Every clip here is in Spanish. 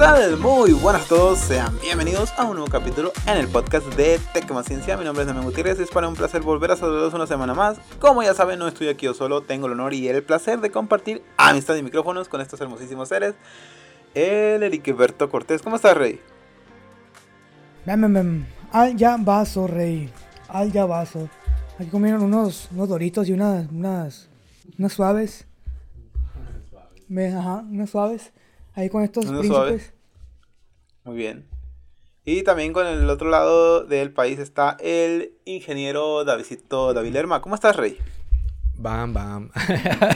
Hola, ¿qué tal? Muy buenas a todos, sean bienvenidos a un nuevo capítulo en el podcast de Tecmaciencia. Mi nombre es Damián Gutiérrez y es para un placer volver a saludarlos una semana más. Como ya saben, no estoy aquí yo solo, tengo el honor y el placer de compartir amistad y micrófonos con estos hermosísimos seres. El Eriqueberto Cortés, ¿cómo estás, Rey? Al ya vaso, rey. Al ya vaso. Aquí comieron unos, unos doritos y unas, unas, unas suaves. Me, ajá, unas suaves. Ahí con estos príncipes. suaves. Muy bien. Y también con el otro lado del país está el ingeniero Davidito Davilerma. ¿Cómo estás, Rey? Bam, bam.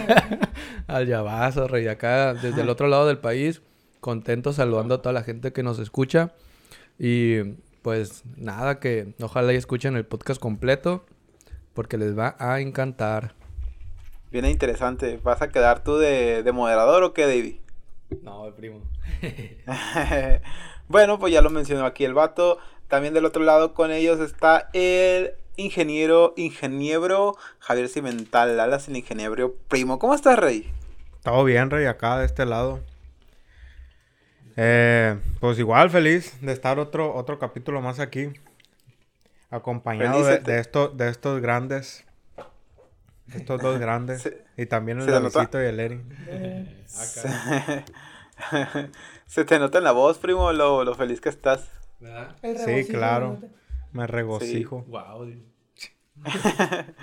Al llavazo, rey. Acá, desde el otro lado del país, contento saludando a toda la gente que nos escucha. Y pues nada, que ojalá y escuchen el podcast completo, porque les va a encantar. Viene interesante. ¿Vas a quedar tú de, de moderador o qué, David? No, primo. bueno, pues ya lo mencionó aquí el vato. También del otro lado con ellos está el ingeniero, ingeniero Javier Cimental, alas el ingeniero primo. ¿Cómo estás, Rey? Todo bien, Rey, acá de este lado. Eh, pues igual feliz de estar otro, otro capítulo más aquí. Acompañado de, de esto- de estos grandes. de Estos dos grandes. Se- y también el. Davidito y el Eri. Se... Se te nota en la voz, primo, lo, lo feliz que estás. ¿Verdad? El Sí, claro. Me regocijo. Wow.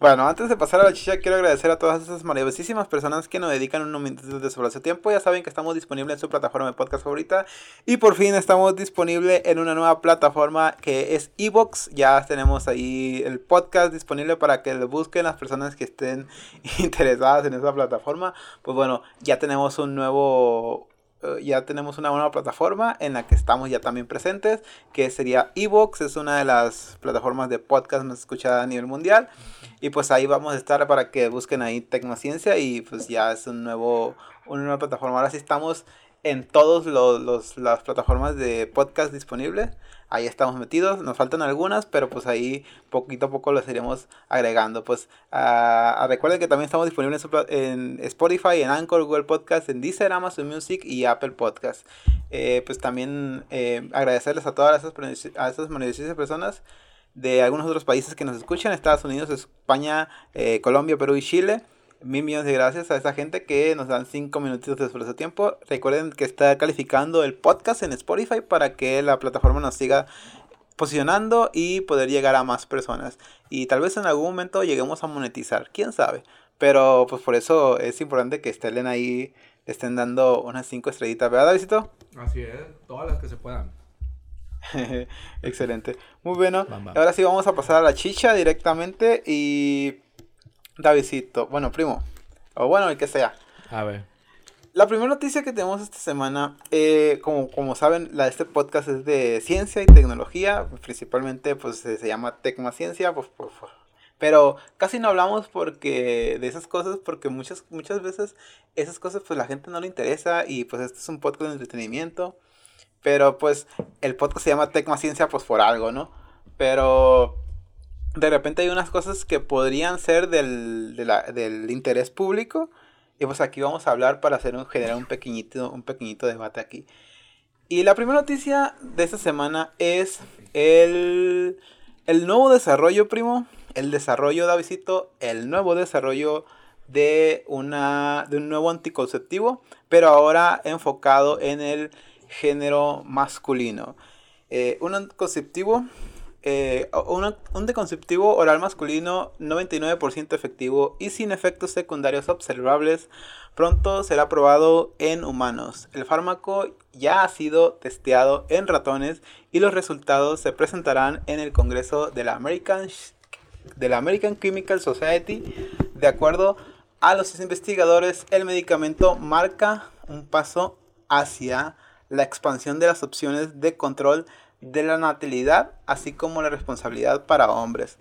Bueno, antes de pasar a la chicha, quiero agradecer a todas esas maravillosísimas personas que nos dedican unos minutos de su tiempo. Ya saben que estamos disponibles en su plataforma de podcast favorita. Y por fin estamos disponibles en una nueva plataforma que es Evox. Ya tenemos ahí el podcast disponible para que lo busquen las personas que estén interesadas en esa plataforma. Pues bueno, ya tenemos un nuevo... eh, Ya tenemos una nueva plataforma en la que estamos ya también presentes, que sería Evox, es una de las plataformas de podcast más escuchada a nivel mundial. Y pues ahí vamos a estar para que busquen ahí Tecnociencia y pues ya es un nuevo, una nueva plataforma. Ahora sí estamos en todas las plataformas de podcast disponibles. Ahí estamos metidos, nos faltan algunas, pero pues ahí poquito a poco las iremos agregando. Pues ah, recuerden que también estamos disponibles en, Spotify, en Anchor, Google Podcast, en Deezer, Amazon Music y Apple Podcast. Eh, pues también eh, agradecerles a todas esas, a esas maravillosas personas de algunos otros países que nos escuchan, Estados Unidos, España, eh, Colombia, Perú y Chile. Mil millones de gracias a esa gente que nos dan cinco minutitos de su tiempo. Recuerden que está calificando el podcast en Spotify para que la plataforma nos siga posicionando y poder llegar a más personas. Y tal vez en algún momento lleguemos a monetizar, quién sabe. Pero pues por eso es importante que estén ahí, le estén dando unas cinco estrellitas, ¿verdad, Davidito? Así es, todas las que se puedan. Excelente. Muy bueno. Bam, bam. Ahora sí vamos a pasar a la chicha directamente y Davidito, bueno, primo, o bueno, el que sea. A ver. La primera noticia que tenemos esta semana, eh, como, como saben, la de este podcast es de ciencia y tecnología, principalmente pues se, se llama Tecmaciencia, pues, pues, pues, pero casi no hablamos porque de esas cosas, porque muchas, muchas veces esas cosas pues la gente no le interesa y pues este es un podcast de entretenimiento, pero pues el podcast se llama Tecmaciencia pues por algo, ¿no? Pero de repente hay unas cosas que podrían ser del, del interés público y pues aquí vamos a hablar para hacer un, generar un pequeñito, un pequeñito debate aquí. Y la primera noticia de esta semana es el, el nuevo desarrollo, primo. El desarrollo, Davidito, el nuevo desarrollo de, una, de un nuevo anticonceptivo, pero ahora enfocado en el género masculino. Eh, un anticonceptivo, eh, una- un anticonceptivo oral masculino 99% efectivo y sin efectos secundarios observables, pronto será probado en humanos. El fármaco ya ha sido testeado en ratones y los resultados se presentarán en el Congreso de la American, de la American Chemical Society. De acuerdo a los investigadores, el medicamento marca un paso hacia la expansión de las opciones de control de la natalidad, así como la responsabilidad para hombres.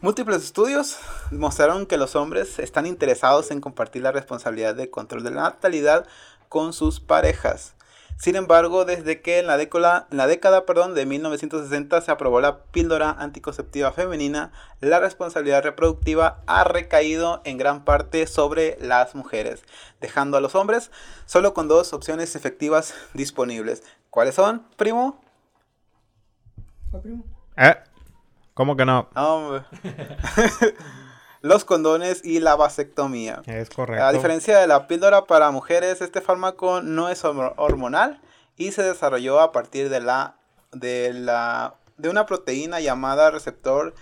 Múltiples estudios mostraron que los hombres están interesados en compartir la responsabilidad de control de la natalidad con sus parejas. Sin embargo, desde que en la en la década perdón, de 1960 se aprobó la píldora anticonceptiva femenina, la responsabilidad reproductiva ha recaído en gran parte sobre las mujeres, dejando a los hombres solo con dos opciones efectivas disponibles. ¿Cuáles son, primo? ¿Eh? ¿Cómo que no? Hombre. los condones y la vasectomía. Es correcto. A diferencia de la píldora para mujeres, este fármaco no es hormo- hormonal y se desarrolló a partir de la de la de una proteína llamada receptor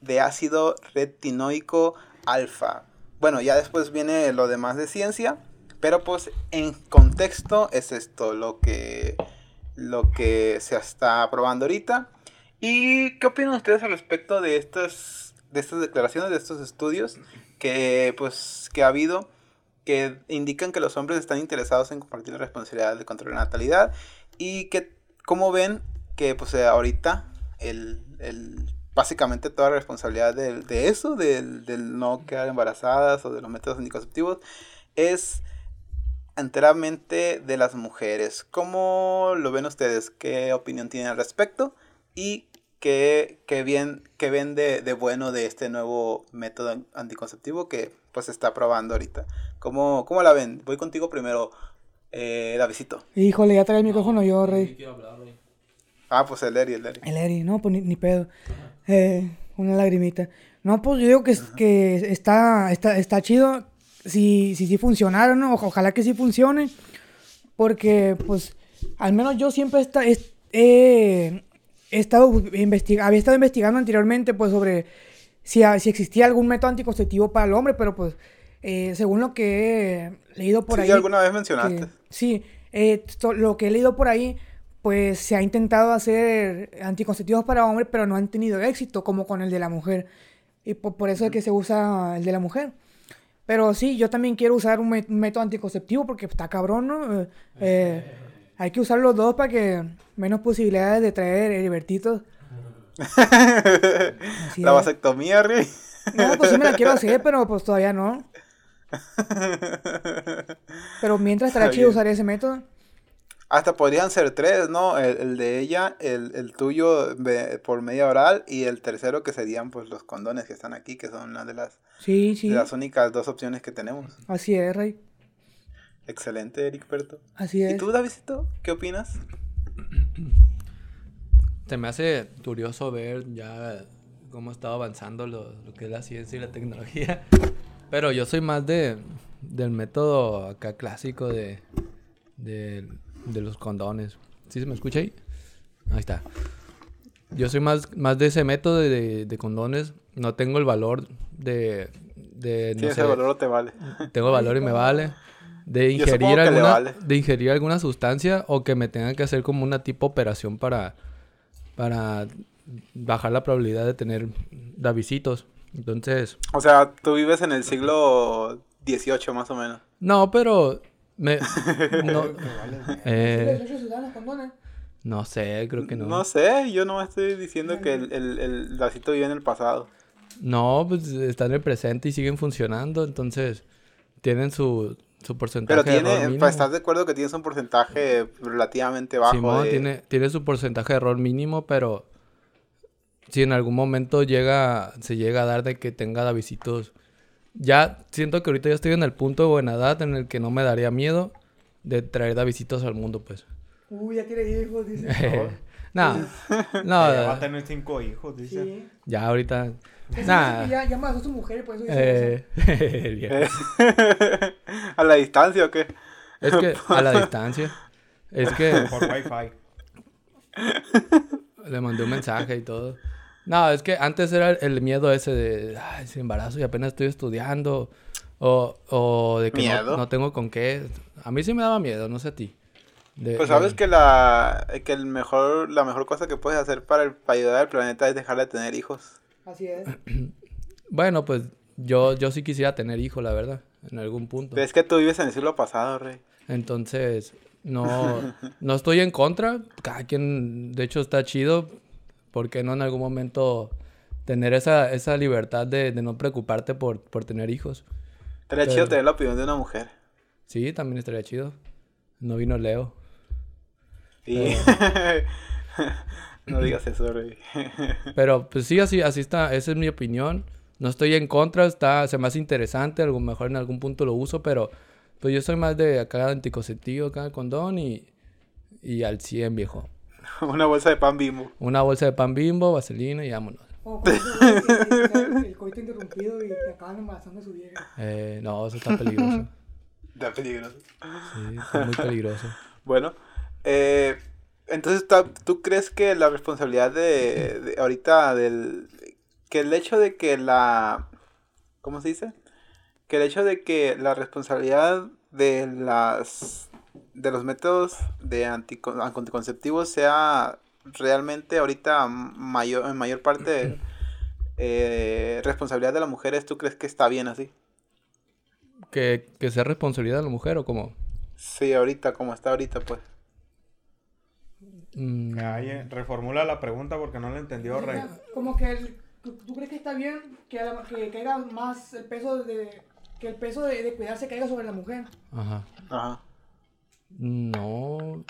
de ácido retinoico alfa. Bueno, ya después viene lo demás de ciencia, pero pues en contexto es esto lo que lo que se está probando ahorita. ¿Y qué opinan ustedes al respecto de estas de estas declaraciones, de estos estudios que pues que ha habido que indican que los hombres están interesados en compartir la responsabilidad de control de natalidad y que como ven que pues eh, ahorita el, el- básicamente toda la responsabilidad del- de, eso, del, del no quedar embarazadas o de los métodos anticonceptivos es enteramente de las mujeres. ¿Cómo lo ven ustedes? ¿Qué opinión tienen al respecto? Y qué, qué bien, qué ven de, de bueno de este nuevo método anticonceptivo que pues se está probando ahorita. ¿Cómo, cómo la ven? Voy contigo primero, eh, Davidito. Híjole, ya trae el micrófono yo, rey. Ah, pues el Eri, el Eri. El Eri, no, pues ni, ni pedo. Eh, una lagrimita. No, pues yo digo que, es- que está, está, está chido si, si sí funcionara, ¿no? Oja- Ojalá que sí funcione. Porque, pues, al menos yo siempre esta- es- he, he estado había estado investigando anteriormente, pues, sobre si, si existía algún método anticonceptivo para el hombre, pero, pues, eh, según lo que he leído por Sí, ahí... alguna vez que- mencionaste. sí, eh, lo que he leído por ahí, pues se ha intentado hacer anticonceptivos para hombres, pero no han tenido éxito como con el de la mujer. Y po- por, eso es que se usa el de la mujer. Pero sí, yo también quiero usar un método anticonceptivo porque está cabrón, ¿no? Eh, eh, hay que usar los dos para que menos posibilidades de traer heribertitos. La vasectomía, Ri. No, pues sí me la quiero hacer, pero pues todavía no. Pero mientras estará chido usar ese método. Hasta podrían ser tres, ¿no? El, el de ella, el, el tuyo por media oral y el tercero que serían pues los condones que están aquí, que son una de las, Sí, sí. de las únicas dos opciones que tenemos. Así es, Rey. Excelente, Eric Berto. Así es. ¿Y tú, Davidito? ¿Qué opinas? Se me hace curioso ver ya cómo ha estado avanzando lo, lo que es la ciencia y la tecnología. Pero yo soy más de del método acá clásico de, de, de los condones. ¿Sí se me escucha ahí? Ahí está. Yo soy más, más de ese método de, de condones. No tengo el valor de... de Si no ese sé, valor no te vale. tengo valor y me vale. De ingerir, alguna, vale. de ingerir alguna sustancia o que me tengan que hacer como una tipo operación para, para bajar la probabilidad de tener davicitos. Entonces, O sea, tú vives en el siglo XVIII más o menos. no, pero me, no, eh, no sé, creo que no. No sé, yo no estoy diciendo que el, el, el lacito vive en el pasado. No, pues están en el presente y siguen funcionando, entonces tienen su, su porcentaje Pero de error tiene, mínimo. pues, ¿estás de acuerdo que tienes un porcentaje relativamente bajo? Simón de- tiene, tiene su porcentaje de error mínimo, pero si en algún momento llega, se llega a dar de que tenga davicitos, ya siento que ahorita ya estoy en el punto de buena edad en el que no me daría miedo de traer davicitos al mundo, pues. Uy, ya tiene hijos, dice. no, Ya no, va a tener cinco hijos, dice. Sí. ya ahorita, Dice que Ya, ya me a su mujer, por eso eh, viejo. ¿A la distancia o qué? es que a la distancia, es que Por wifi. Le mandé un mensaje y todo. No, es que antes era el, miedo ese de, ay, ese embarazo y apenas estoy estudiando. O, o de que no, no tengo con qué. A mí sí me daba miedo, no sé a ti. De- Pues de- sabes que la que el mejor la mejor cosa que puedes hacer para, el- para ayudar al planeta es dejar de tener hijos. Así es. Bueno, pues yo, yo sí quisiera tener hijo, la verdad, en algún punto. Es que tú vives en el siglo pasado, rey. Entonces, no, no estoy en contra. Cada quien, de hecho, está chido. ¿Por qué no en algún momento tener esa, esa libertad de, de no preocuparte por, por tener hijos? Estaría Pero- chido tener la opinión de una mujer. Sí, también estaría chido. No vino Leo. Y... no digas eso, Rey. Pero pues sí, así, así está, esa es mi opinión. No estoy en contra, está, se me hace interesante, a lo mejor en algún punto lo uso, pero pues yo soy más de acá anticonceptivo, acá condón y, y al 100, viejo. Una bolsa de pan bimbo. Una bolsa de pan bimbo, vaselina y vámonos. O el coito interrumpido y te acaban embarazando a su vieja. Eh, no, eso está peligroso. Da peligroso. Sí, está muy peligroso. Bueno, eh, entonces tú crees que la responsabilidad de, de ahorita del que el hecho de que la ¿cómo se dice? Que el hecho de que la responsabilidad de las de los métodos de antico- anticonceptivos sea realmente ahorita mayor en mayor parte eh, responsabilidad de las mujeres, ¿tú crees que está bien así? ¿Que, que sea responsabilidad de la mujer o cómo? Sí, ahorita como está ahorita pues. Mm, Ay, eh, reformula la pregunta porque no la entendió, Rey. Como que el- ¿tú, crees que está bien que, la- que caiga más el peso de que el peso de, de cuidarse caiga sobre la mujer? Ajá. Ajá. No,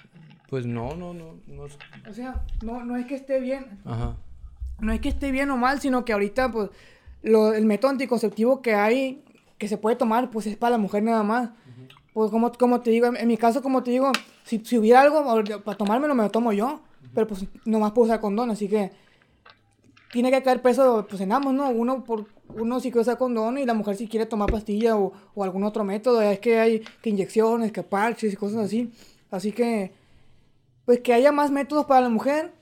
pues no, no, no, no. O sea, no, no es que esté bien, Ajá. no es que esté bien o mal, sino que ahorita pues lo- el método anticonceptivo que hay que se puede tomar pues es para la mujer nada más. Pues como, como te digo, en, en mi caso como te digo, si, si hubiera algo para tomármelo me lo tomo yo, pero pues nomás puedo usar condón, así que tiene que caer peso pues en ambos, ¿no? Uno por uno si quiere usar condón y la mujer si quiere tomar pastilla o, o algún otro método, es que hay que inyecciones, que parches y cosas así. Así que pues que haya más métodos para la mujer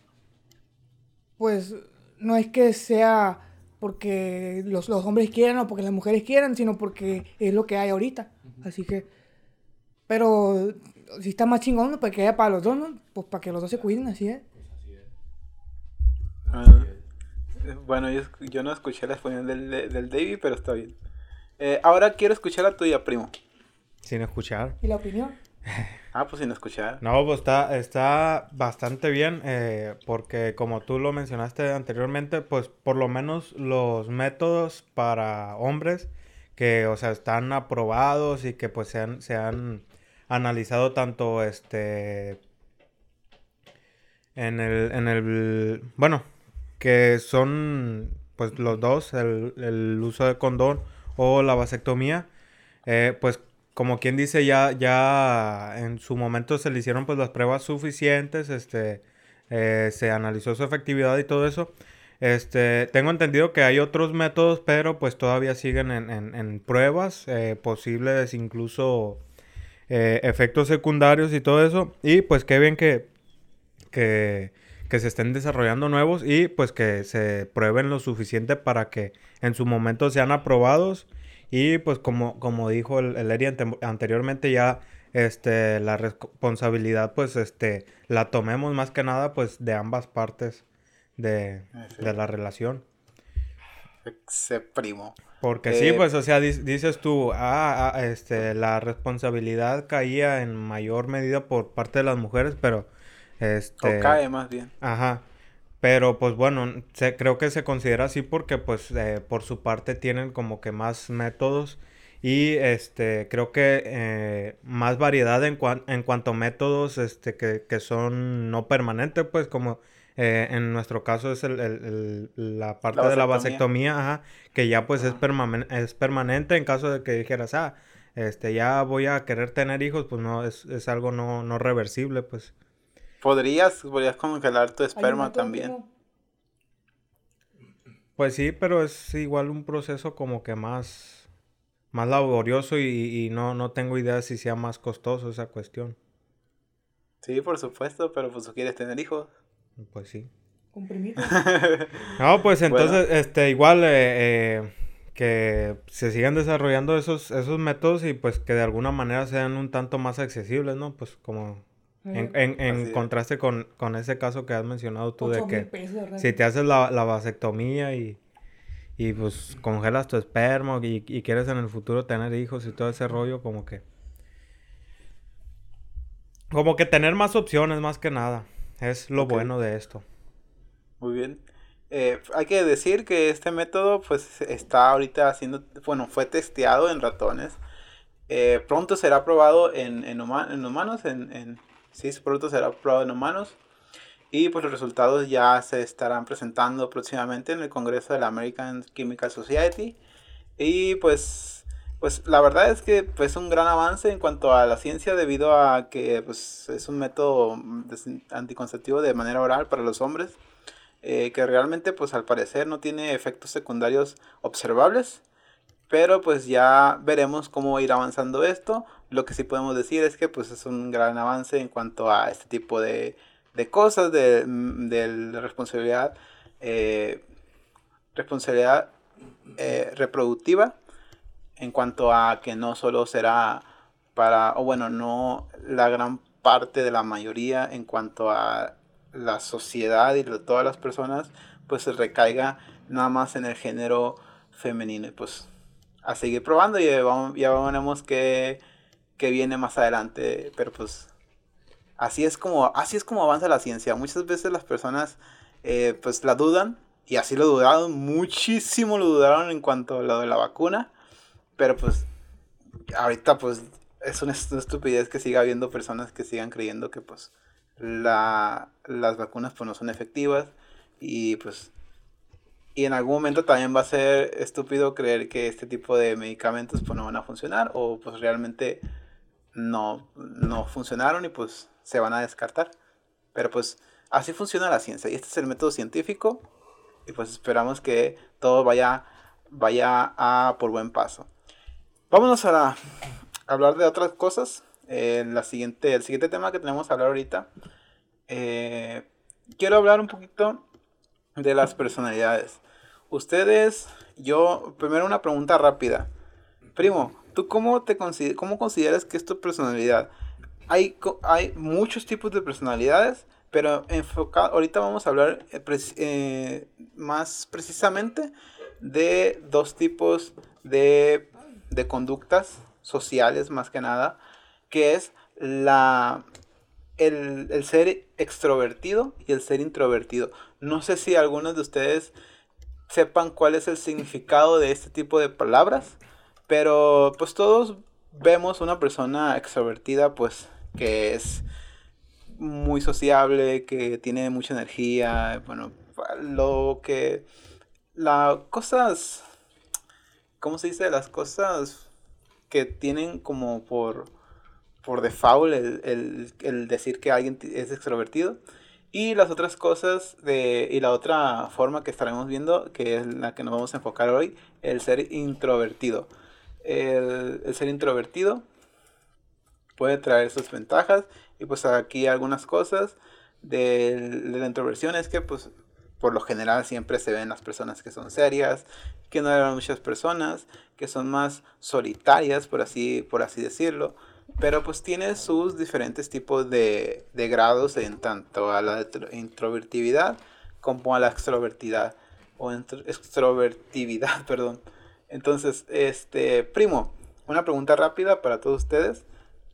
pues no es que sea porque los, los hombres quieran o porque las mujeres quieran, sino porque es lo que hay ahorita. Así que, pero si está más chingón, ¿no? para que haya para los dos, ¿no? Pues para que los dos se cuiden, así es. Ah, eh, bueno, yo, no escuché la exposición del, de- del David, pero está bien. Eh, ahora quiero escuchar la tuya, primo. Sin escuchar. ¿Y la opinión? Ah, pues sin escuchar. No, pues está, está bastante bien, eh, porque como tú lo mencionaste anteriormente, pues por lo menos los métodos para hombres que, o sea, están aprobados y que pues se han, se han analizado tanto este en el, en el, bueno, que son pues los dos, el, el uso de condón o la vasectomía, eh, pues como quien dice, ya, ya en su momento se le hicieron pues las pruebas suficientes, este, eh, se analizó su efectividad y todo eso. Este, tengo entendido que hay otros métodos, pero pues todavía siguen en, en- en pruebas, eh, posibles incluso eh, efectos secundarios y todo eso. Y pues qué bien que, que, que se estén desarrollando nuevos y pues que se prueben lo suficiente para que en su momento sean aprobados. Y pues como, como dijo el, el Eri ante- anteriormente ya este, la responsabilidad pues este, la tomemos más que nada pues de ambas partes de, de la relación. Ese primo. Porque sí, Eh, pues, o sea, di- dices tú, ah, ah, este, la responsabilidad caía en mayor medida por parte de las mujeres, pero, este... O cae más bien. Ajá. Pero, pues, bueno, se, creo que se considera así porque, pues, eh, por su parte tienen como que más métodos y, este, creo que eh, más variedad en, cuan- en cuanto a métodos, este, que, que son no permanentes, pues, como eh, en nuestro caso es el, el- el- la parte de la vasectomía. ajá, que ya, pues, es, es permanente en caso de que dijeras, ah, este, ya voy a querer tener hijos, pues, no, es, es algo no, no reversible, pues. Podrías, podrías congelar tu esperma también. Pues sí, pero es igual un proceso como que más, más laborioso y, y no, no tengo idea si sea más costoso esa cuestión. Sí, por supuesto, pero pues tú quieres tener hijos. Pues sí. Comprimir. No, pues Bueno. entonces, este, igual eh, eh, que se sigan desarrollando esos, esos métodos y pues que de alguna manera sean un tanto más accesibles, ¿no? Pues como en, en- en contraste con, con ese caso que has mencionado tú de que si te haces la, la vasectomía y, y pues congelas tu esperma y, y quieres en el futuro tener hijos y todo ese rollo, como que... Como que tener más opciones más que nada. Es lo bueno de esto. Muy bien. Eh, hay que decir que este método pues está ahorita haciendo, bueno, fue testeado en ratones. Eh, pronto será probado en, en, en humanos, en, en, ¿sí? Su producto será probado en humanos y pues los resultados ya se estarán presentando próximamente en el Congreso de la American Chemical Society y pues pues la verdad es que pues, es un gran avance en cuanto a la ciencia debido a que pues, es un método anticonceptivo de manera oral para los hombres eh, que realmente pues al parecer no tiene efectos secundarios observables pero pues ya veremos cómo ir avanzando esto. Lo que sí podemos decir es que pues es un gran avance en cuanto a este tipo de, de cosas de, de responsabilidad eh, responsabilidad eh, reproductiva en cuanto a que no solo será para o bueno no la gran parte de la mayoría en cuanto a la sociedad y de todas las personas pues se recaiga nada más en el género femenino. Y pues a seguir probando y ya veremos qué, qué viene más adelante pero pues así es como así es como avanza la ciencia. Muchas veces las personas eh, pues la dudan y así lo dudaron muchísimo lo dudaron en cuanto a lo de la vacuna pero pues ahorita pues es una estupidez que siga habiendo personas que sigan creyendo que pues la, las vacunas pues no son efectivas y pues y en algún momento también va a ser estúpido creer que este tipo de medicamentos pues no van a funcionar o pues realmente no, no funcionaron y pues se van a descartar. Pero pues así funciona la ciencia y este es el método científico y pues esperamos que todo vaya, vaya a por buen paso. Vámonos a, hablar de otras cosas. Eh, la siguiente, el siguiente tema que tenemos a hablar ahorita eh, quiero hablar un poquito de las personalidades. Ustedes, yo, primero una pregunta rápida. Primo, ¿tú cómo, te cómo consideras que es tu personalidad? Hay, hay muchos tipos de personalidades, pero enfocado, ahorita vamos a hablar eh, más precisamente de dos tipos de, de conductas sociales, más que nada, que es la el, ser extrovertido y el ser introvertido. No sé si algunos de ustedes sepan cuál es el significado de este tipo de palabras, pero pues todos vemos una persona extrovertida pues que es muy sociable, que tiene mucha energía, bueno, lo que las cosas ¿cómo se dice? Las cosas que tienen como por por default el, decir que alguien es extrovertido. Y las otras cosas de, y la otra forma que estaremos viendo, que es la que nos vamos a enfocar hoy, el ser introvertido. El, ser introvertido puede traer sus ventajas y pues aquí algunas cosas de, de la introversión es que pues por lo general siempre se ven las personas que son serias, que no eran muchas personas, que son más solitarias, por así, por así decirlo. Pero pues tiene sus diferentes tipos de, grados en tanto a la introvertividad como a la extrovertidad. O extrovertividad, perdón. Entonces, este, primo, una pregunta rápida para todos ustedes.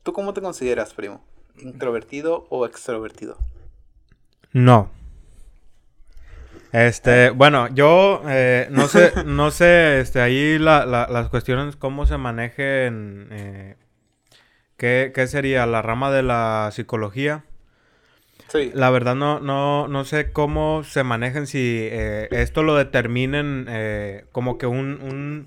¿Tú cómo te consideras, primo? ¿Introvertido o extrovertido? No. Este, bueno, yo eh, no sé, no sé, este, ahí las cuestiones, cómo se manejen eh, ¿Qué, sería? ¿La rama de la psicología? Sí. La verdad no, no, no sé cómo se manejan, si eh, esto lo determinen como que un,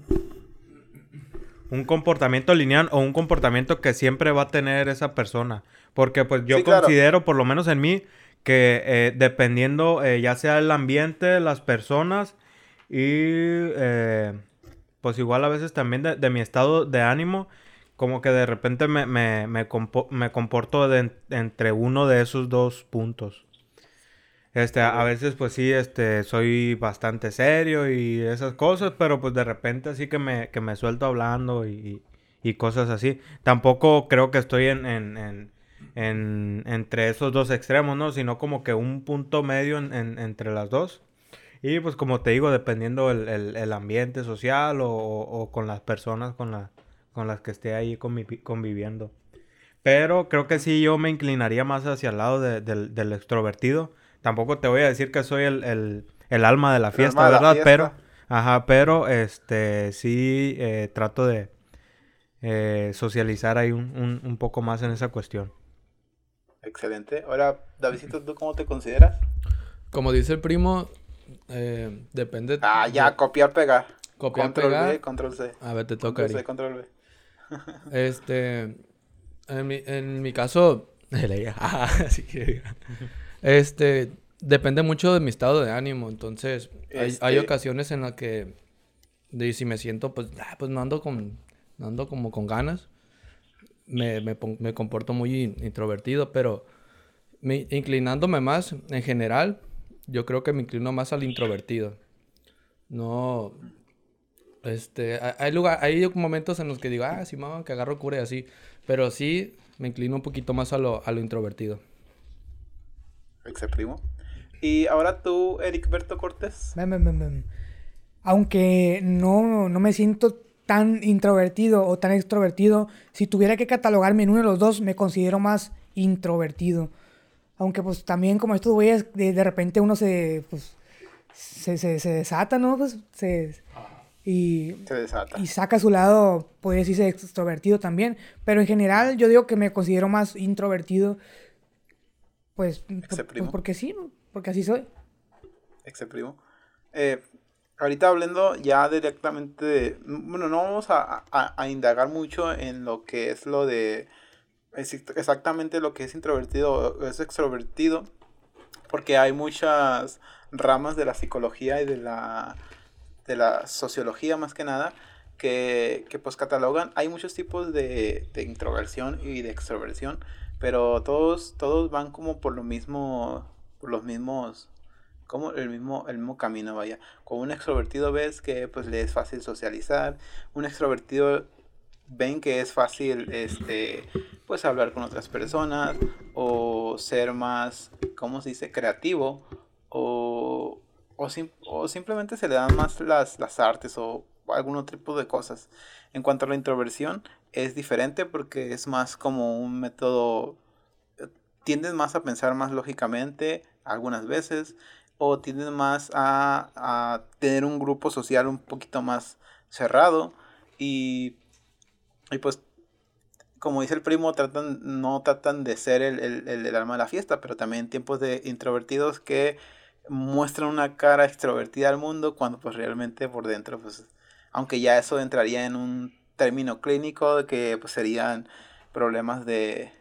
un, comportamiento lineal o un comportamiento que siempre va a tener esa persona. Porque pues yo considero, por lo menos en mí, que eh, dependiendo ya sea el ambiente, las personas y pues igual a veces también de mi estado de ánimo, como que de repente me, me, me, comporto entre uno de esos dos puntos. Este, a veces pues sí, este, soy bastante serio y esas cosas, pero pues de repente así que me, que me suelto hablando y, y cosas así. Tampoco creo que estoy en, en, en, en, entre esos dos extremos, ¿no? Sino como que un punto medio entre las dos. Y pues como te digo, dependiendo el, el, el ambiente social o, o, con las personas con, la, con las que esté ahí conviviendo. Pero creo que sí, yo me inclinaría más hacia el lado del, extrovertido. Tampoco te voy a decir que soy el, alma de la fiesta, ¿verdad? Pero, ajá, pero este sí eh, trato de eh, socializar ahí un, poco más en esa cuestión. Excelente. Ahora, Davidito, ¿tú cómo te consideras? Como dice el primo, eh, depende. Ah, ya, copiar, pegar. Copiar, control pegar. V, control C. A ver, te toca, Control C, control V. Este, en mi, en mi caso, así que, este, depende mucho de mi estado de ánimo. Entonces, hay, hay Este- ocasiones en las que, de, si me siento, pues, ah, pues no ando con, no ando como con ganas. Me, me, comporto muy in- introvertido, pero me- inclinándome más en general, yo creo que me inclino más al introvertido. No, este, ha- hay lugar, hay momentos en los que digo, ah, sí, mamá, que agarro cura y así. Pero sí, me inclino un poquito más a lo, a lo introvertido. Exe primo. Y ahora tú, Eric Berto Cortés. Aunque no, no me siento tan introvertido o tan extrovertido, si tuviera que catalogarme en uno de los dos, me considero más introvertido. Aunque pues también como estos güeyes, de, de repente uno se, pues, se, se, se desata, ¿no? Pues se... Y, Se desata. y saca a su lado, podría decirse extrovertido también. Pero en general yo digo que me considero más introvertido. Pues, por- pues porque sí, porque así soy. Exe primo. Eh, ahorita hablando ya directamente de... Bueno, no vamos a, a- a indagar mucho en lo que es lo de... exactamente lo que es introvertido o es extrovertido. Porque hay muchas ramas de la psicología y de la, de la sociología más que nada que, que pues catalogan. Hay muchos tipos de, de introversión y de extroversión. Pero todos, todos van como por lo mismo, por los mismos, como el mismo, el mismo camino, vaya. Con un extrovertido ves que pues le es fácil socializar, un extrovertido ven que es fácil este pues hablar con otras personas o ser más, ¿cómo se dice? creativo o, o, sim- o simplemente se le dan más las, las artes o algún otro tipo de cosas. En cuanto a la introversión, es diferente porque es más como un método tienden más a pensar más lógicamente algunas veces o tienden más a, tener un grupo social un poquito más cerrado y, y pues como dice el primo tratan no tratan de ser el, el, alma de la fiesta pero también tiempos de introvertidos que muestran una cara extrovertida al mundo cuando pues realmente por dentro pues aunque ya eso entraría en un término clínico que pues serían problemas de,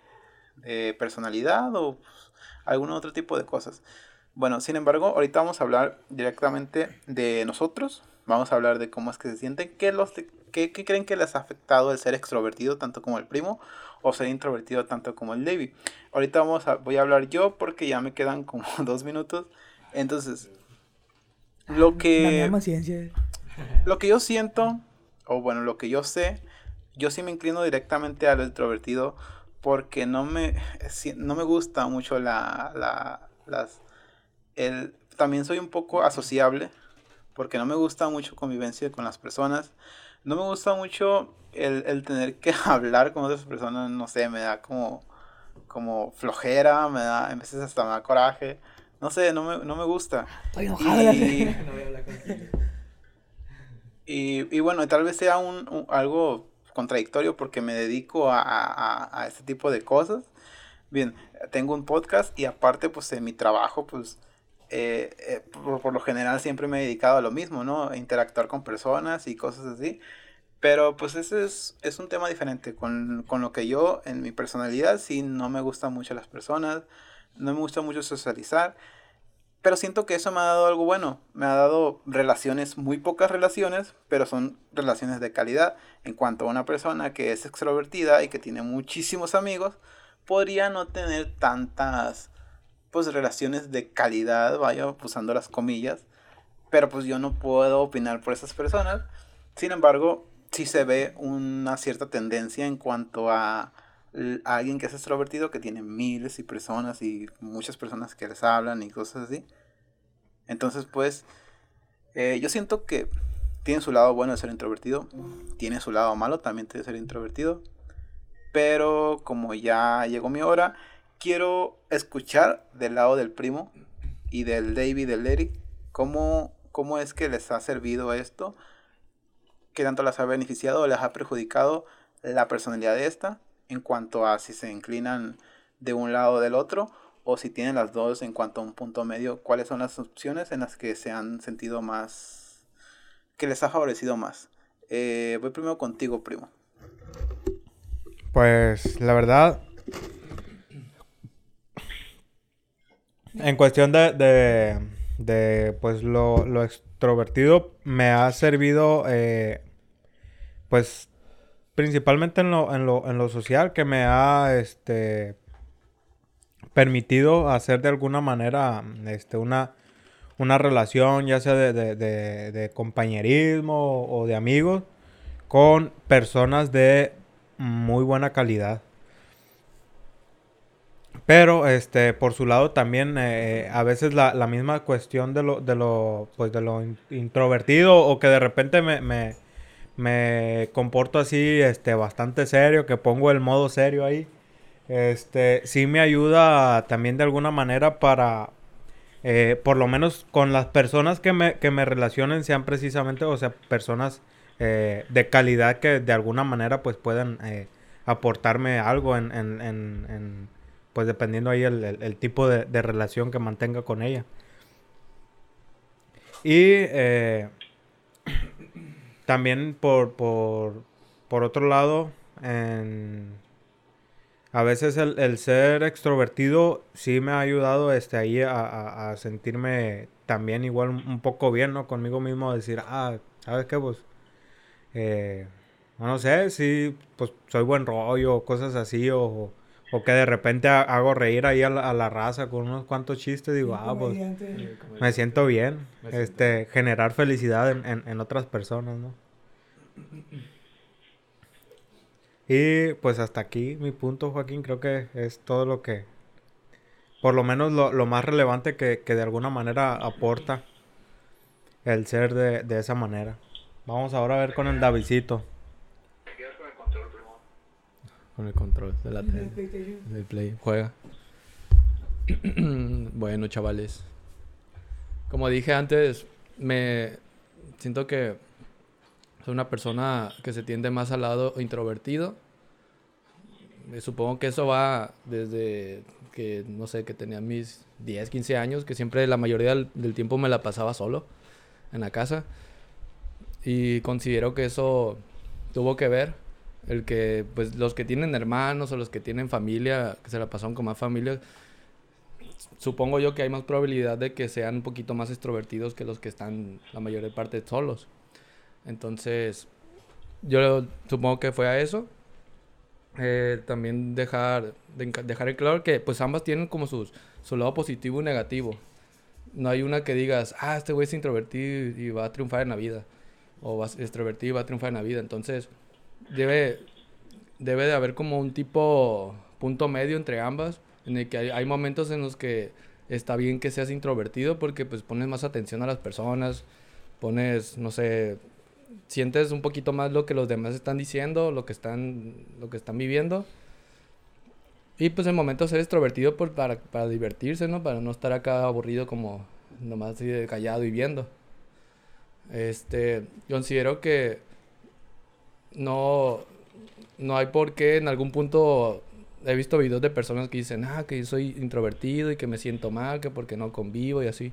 de personalidad o pues, algún otro tipo de cosas. Bueno, sin embargo, ahorita vamos a hablar directamente de nosotros. Vamos a hablar de cómo es que se sienten, qué, los, qué, qué creen que les ha afectado el ser extrovertido tanto como el primo o ser introvertido tanto como el David. Ahorita vamos a, voy a hablar yo porque ya me quedan como dos minutos. Entonces, lo La que... misma ciencia. Lo que yo siento, o bueno, lo que yo sé, yo sí me inclino directamente a lo introvertido porque no me, no me gusta mucho la, la, las, el, también soy un poco asociable porque no me gusta mucho convivencia con las personas, no me gusta mucho el, el tener que hablar con otras personas, no sé, me da como, como flojera, me da, a veces hasta me da coraje, no sé, no me, no me gusta. Estoy enojada. Y- y, y bueno, tal vez sea un, un- algo contradictorio porque me dedico a, a, a- a este tipo de cosas. Bien, tengo un podcast y aparte pues en mi trabajo pues eh, eh, por, por lo general siempre me he dedicado a lo mismo, ¿no? Interactuar con personas y cosas así. Pero pues ese es, es un tema diferente. Con, con lo que yo en mi personalidad sí no me gustan mucho las personas, no me gusta mucho socializar. Pero siento que eso me ha dado algo bueno. Me ha dado relaciones, muy pocas relaciones, pero son relaciones de calidad. En cuanto a una persona que es extrovertida y que tiene muchísimos amigos, podría no tener tantas pues relaciones de calidad, vaya, usando las comillas. Pero pues yo no puedo opinar por esas personas. Sin embargo, sí se ve una cierta tendencia en cuanto a alguien que es extrovertido, que tiene miles y personas y muchas personas que les hablan y cosas así. Entonces, pues, eh, yo siento que tiene su lado bueno de ser introvertido, tiene su lado malo también de ser introvertido. Pero como ya llegó mi hora, quiero escuchar del lado del primo y del David, del Eric, cómo, cómo es que les ha servido esto, qué tanto les ha beneficiado o les ha perjudicado la personalidad de esta, en cuanto a si se inclinan de un lado o del otro, o si tienen las dos en cuanto a un punto medio, cuáles son las opciones en las que se han sentido más, que les ha favorecido más. Eh, voy primero contigo, primo. Pues la verdad, en cuestión de, de, de, pues lo, lo extrovertido me ha servido eh, pues principalmente en lo, en lo, en lo social que me ha este permitido hacer de alguna manera este una una relación ya sea de, de, de, de compañerismo o de amigos con personas de muy buena calidad. Pero, este, por su lado también, eh, a veces la, la, misma cuestión de lo, de lo, pues de lo in introvertido o que de repente me, me, me, comporto así, este, bastante serio, que pongo el modo serio ahí, este, sí me ayuda también de alguna manera para, eh, por lo menos con las personas que me, que me relacionen sean precisamente, o sea, personas eh, de calidad que de alguna manera pues puedan eh, aportarme algo en, en, en, en, pues dependiendo ahí el, el, tipo de, de, relación que mantenga con ella. Y eh, también por, por, por, otro lado, a veces el, el, ser extrovertido sí me ha ayudado este, ahí a, a, sentirme también igual un poco bien, ¿no? Conmigo mismo, decir, ah, ¿sabes qué? Pues eh, no sé, si pues soy buen rollo, cosas así, o, o que de repente hago reír ahí a la, a la, raza con unos cuantos chistes, digo, ah, pues me siento bien, me siento. este, generar felicidad en, en, en, otras personas, ¿no? Y pues hasta aquí mi punto, Joaquín, creo que es todo lo que, por lo menos lo, lo más relevante que, que, de alguna manera aporta el ser de, de esa manera. Vamos ahora a ver con el Davidcito. con el control, primo? Con el control de la tele. Del play. Juega. bueno, chavales. Como dije antes, me siento que soy una persona que se tiende más al lado introvertido. Supongo que eso va desde que, no sé, que tenía mis 10, 15 años, que siempre la mayoría del, del tiempo me la pasaba solo en la casa. Y considero que eso tuvo que ver. El que, pues, los que tienen hermanos o los que tienen familia, que se la pasaron con más familia, supongo yo que hay más probabilidad de que sean un poquito más extrovertidos que los que están la mayor parte solos. Entonces, yo supongo que fue a eso. Eh, también dejar, de, dejar en claro que pues ambas tienen como sus, su lado positivo y negativo. No hay una que digas, ah, este güey es introvertido y va a triunfar en la vida o va, extrovertido y va a triunfar en la vida. Entonces, debe, debe de haber como un tipo punto medio entre ambas, en el que hay, hay, momentos en los que está bien que seas introvertido porque pues pones más atención a las personas, pones, no sé, sientes un poquito más lo que los demás están diciendo, lo que están, lo que están viviendo. Y pues en momentos ser extrovertido por, para, para divertirse, ¿no? Para no estar acá aburrido como nomás así de callado y viendo. Este, considero que no, no hay por qué en algún punto he visto videos de personas que dicen, ah, que soy introvertido y que me siento mal, que porque no convivo y así.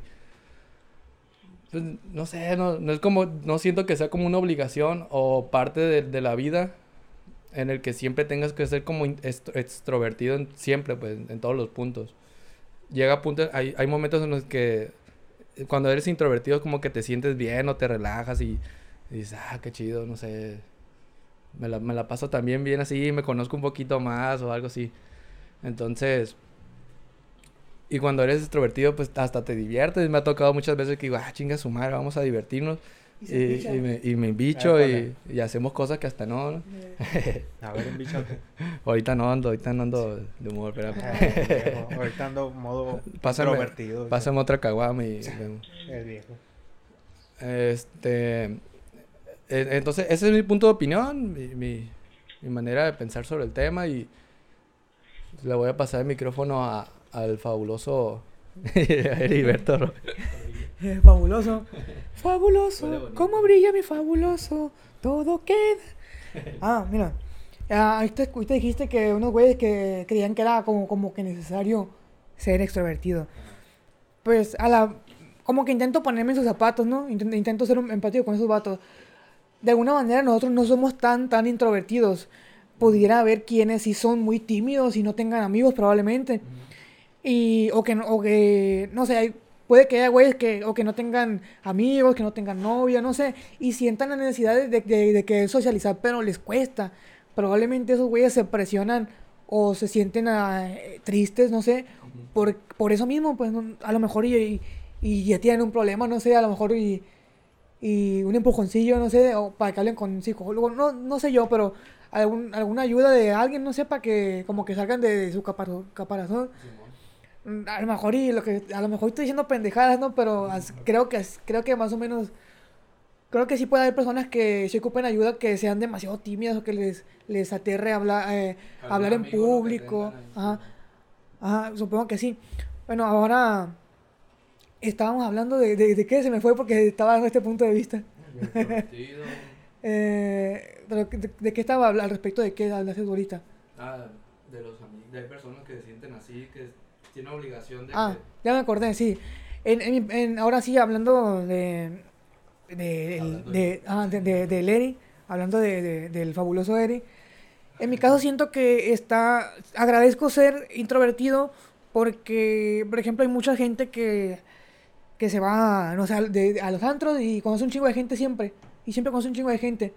Pues, no sé, no, no, es como, no siento que sea como una obligación o parte de, de la vida en el que siempre tengas que ser como extrovertido en, siempre, pues, en todos los puntos. Llega puntos, hay, hay momentos en los que cuando eres introvertido como que te sientes bien o te relajas y, y dices, ah, qué chido, no sé. Me la, me la paso también bien así, me conozco un poquito más o algo así. Entonces, y cuando eres extrovertido, pues hasta te diviertes. Me ha tocado muchas veces que digo, ah, chinga su madre, vamos a divertirnos. Y, y, y, me, y me embicho ah, y, y, hacemos cosas que hasta no. ¿no? a ver, ahorita no ando, ahorita no ando de humor, pero. ahorita ando modo pásame, introvertido. Pásame otra caguama y. El viejo. Este. Entonces, ese es mi punto de opinión, mi, mi, mi manera de pensar sobre el tema y le voy a pasar el micrófono a, al fabuloso Heriberto. fabuloso. Fabuloso. ¿Cómo brilla mi fabuloso? Todo queda. Ah, mira. Ah, ahorita, ahorita dijiste que unos güeyes que creían que era como, como que necesario ser extrovertido. Pues a la... Como que intento ponerme en sus zapatos, ¿no? Intento, intento ser un empático con esos vatos. De alguna manera nosotros no somos tan, tan introvertidos. Pudiera haber quienes sí son muy tímidos y no tengan amigos probablemente. Y, o que, no- o que, no sé, hay- puede que haya güeyes que, o que no tengan amigos, que no tengan novia, no sé, y sientan la necesidad de, de, querer socializar, pero les cuesta. Probablemente esos güeyes se presionan o se sienten ah, eh, tristes, no sé, por, por eso mismo, pues no- a lo mejor y, y, y ya tienen un problema, no sé, a lo mejor y, y un empujoncillo, no sé, o para que hablen con un psicólogo, no, no sé yo, pero algún, alguna ayuda de alguien, no sé, para que como que salgan de, su caparo- caparazón. Mm, A lo mejor y lo que a lo mejor estoy diciendo pendejadas, ¿no? Pero as- creo que creo que más o menos creo que sí puede haber personas que se ocupen ayuda que sean demasiado tímidas o que les les aterre hablar eh, hablar en ¿no? público. ahí. Ajá. Ajá, supongo que sí. Bueno, ahora estábamos hablando de, de, de qué se me fue porque estaba en este punto de vista. Eh, que- de- de qué estaba al respecto de qué hablaste tú ahorita? Ah, de los amigos. De personas que se sienten así, que tienen obligación de Ah, ya me acordé, sí. En, en, en- ahora sí, hablando de. de, Hablando de, ah, de, de- del Eri, hablando de, de- del fabuloso Eri. En mi caso siento que está. Agradezco ser introvertido porque, por ejemplo, hay mucha gente que. Que se va, no sé, al- de- a los antros y conoce un chingo de gente siempre. Y siempre conoce un chingo de gente.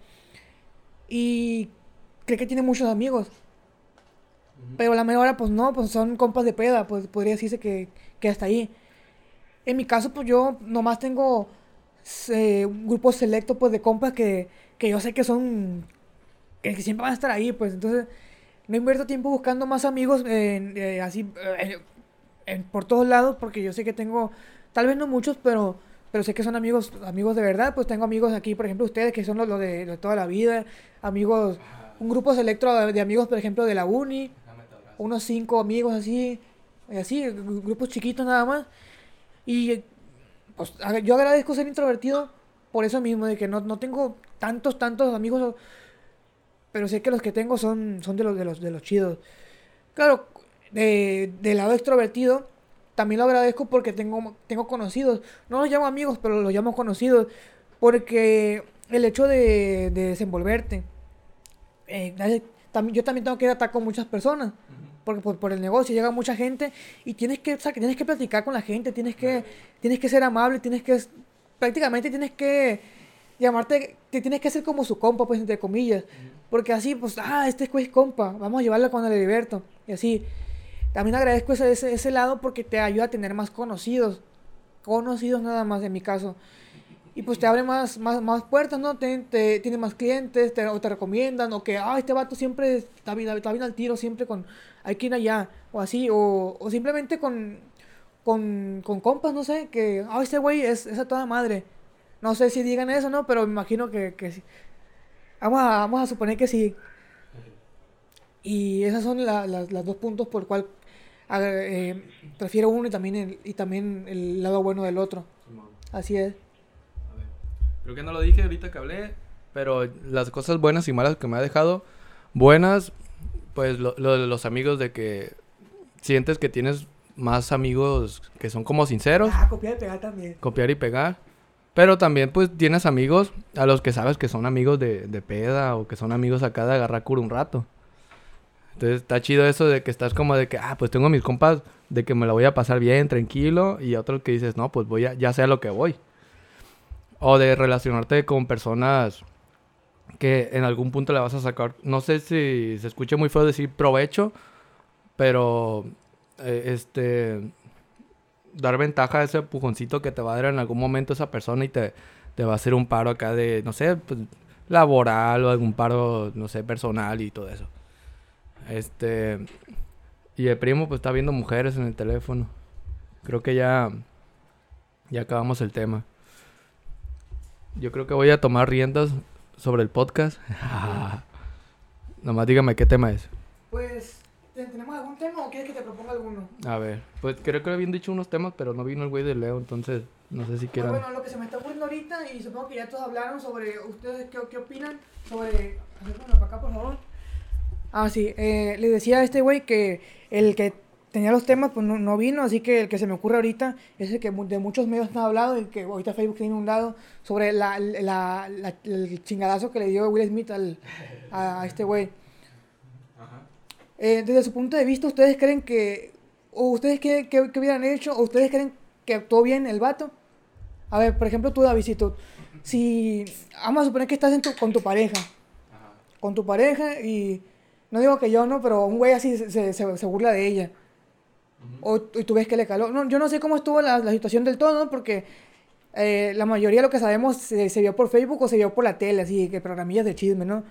Y cree que tiene muchos amigos. Pero la mejor hora, pues no, pues son compas de peda, pues podría decirse que, que hasta ahí. En mi caso, pues yo nomás tengo eh, un grupo selecto, pues, de compas que, que yo sé que son, que, que siempre van a estar ahí, pues, entonces no invierto tiempo buscando más amigos en, eh, así, eh, por todos lados, porque yo sé que tengo, tal vez no muchos, pero, pero sé que son amigos, amigos de verdad, pues tengo amigos aquí, por ejemplo, ustedes, que son los, los de, de toda la vida, amigos, un grupo selecto de, de amigos, por ejemplo, de la uni, unos cinco amigos así, así, gru- grupos chiquitos nada más. Y pues, yo agradezco ser introvertido por eso mismo, de que no, no tengo tantos, tantos amigos, pero sé que los que tengo son, son de los, de los, de los chidos. Claro, de, del lado extrovertido, también lo agradezco porque tengo, tengo conocidos. No los llamo amigos, pero los llamo conocidos. Porque el hecho de, de desenvolverte. eh, también, yo también tengo que tratar con muchas personas. Porque por, por el negocio llega mucha gente y tienes que, o sea, que tienes que platicar con la gente, tienes que, tienes que ser amable, tienes que, prácticamente tienes que llamarte, te tienes que hacer como su compa, pues, entre comillas. Porque así, pues, ah, este es compa, vamos a llevarla con el Heriberto. Y así. También agradezco ese, ese, ese lado porque te ayuda a tener más conocidos. Conocidos nada más, en mi caso. Y pues te abre más, más, más puertas, ¿no? Te, te- tiene más clientes, te, o te recomiendan, o que, ah, este vato siempre está bien, está bien al tiro, siempre con, hay que ir allá, o así, o, o simplemente con, con, con compas, no sé, que, ah, este güey es, es a toda madre. No sé si digan eso, ¿no? Pero me imagino que, que sí. Vamos a, vamos a suponer que sí. Y esos son la- las las dos puntos por cual eh, prefiero uno y también el, y también el lado bueno del otro. Así es. A ver. Creo que no lo dije ahorita que hablé, pero las cosas buenas y malas que me ha dejado, buenas, pues lo, lo de los amigos de que sientes que tienes más amigos que son como sinceros, Ah, copiar y pegar también. copiar y pegar. Pero también pues tienes amigos a los que sabes que son amigos de, de peda o que son amigos acá de agarrar cura un rato. Entonces está chido eso de que estás como de que, ah, pues tengo mis compas de que me la voy a pasar bien, tranquilo. Y otros que dices, no, pues voy a, ya sé a lo que voy. O de relacionarte con personas que en algún punto le vas a sacar, no sé si se escucha muy feo decir provecho, pero eh, este dar ventaja a ese empujoncito que te va a dar en algún momento esa persona y te, te va a hacer un paro acá de, no sé, pues, laboral o algún paro, no sé, personal y todo eso. Este. Y el primo, pues está viendo mujeres en el teléfono. Creo que ya. Ya acabamos el tema. Yo creo que voy a tomar riendas sobre el podcast. Nomás dígame qué tema es. Pues, ¿te- ¿tenemos algún tema o quieres que te proponga alguno? A ver, pues creo que habían dicho unos temas, pero no vino el güey de Leo, entonces no sé si Ah, quieran. bueno, lo que se me está ocurriendo ahorita, y supongo que ya todos hablaron sobre ustedes qué, qué opinan sobre. Acércamelo para acá, por favor. Ah, sí. Eh, le decía a este güey que el que tenía los temas, pues no, no vino, así que el que se me ocurre ahorita es el que de muchos medios han hablado y que ahorita Facebook tiene un lado sobre la, la- la- el chingadazo que le dio Will Smith al, a, este güey. Eh, desde su punto de vista, ¿ustedes creen que, o ustedes qué, qué- qué hubieran hecho, o ustedes creen que actuó bien el vato? A ver, por ejemplo, tú, Davidito, si, vamos a suponer que estás en tu- con tu pareja, con tu pareja y, no digo que yo no, pero un güey así se, se- se- burla de ella. O y tú ves que le caló. No, yo no sé cómo estuvo la, la situación del todo, ¿no? Porque eh, la mayoría de lo que sabemos se, se vio por Facebook o se vio por la tele, así que programillas de chisme, ¿no?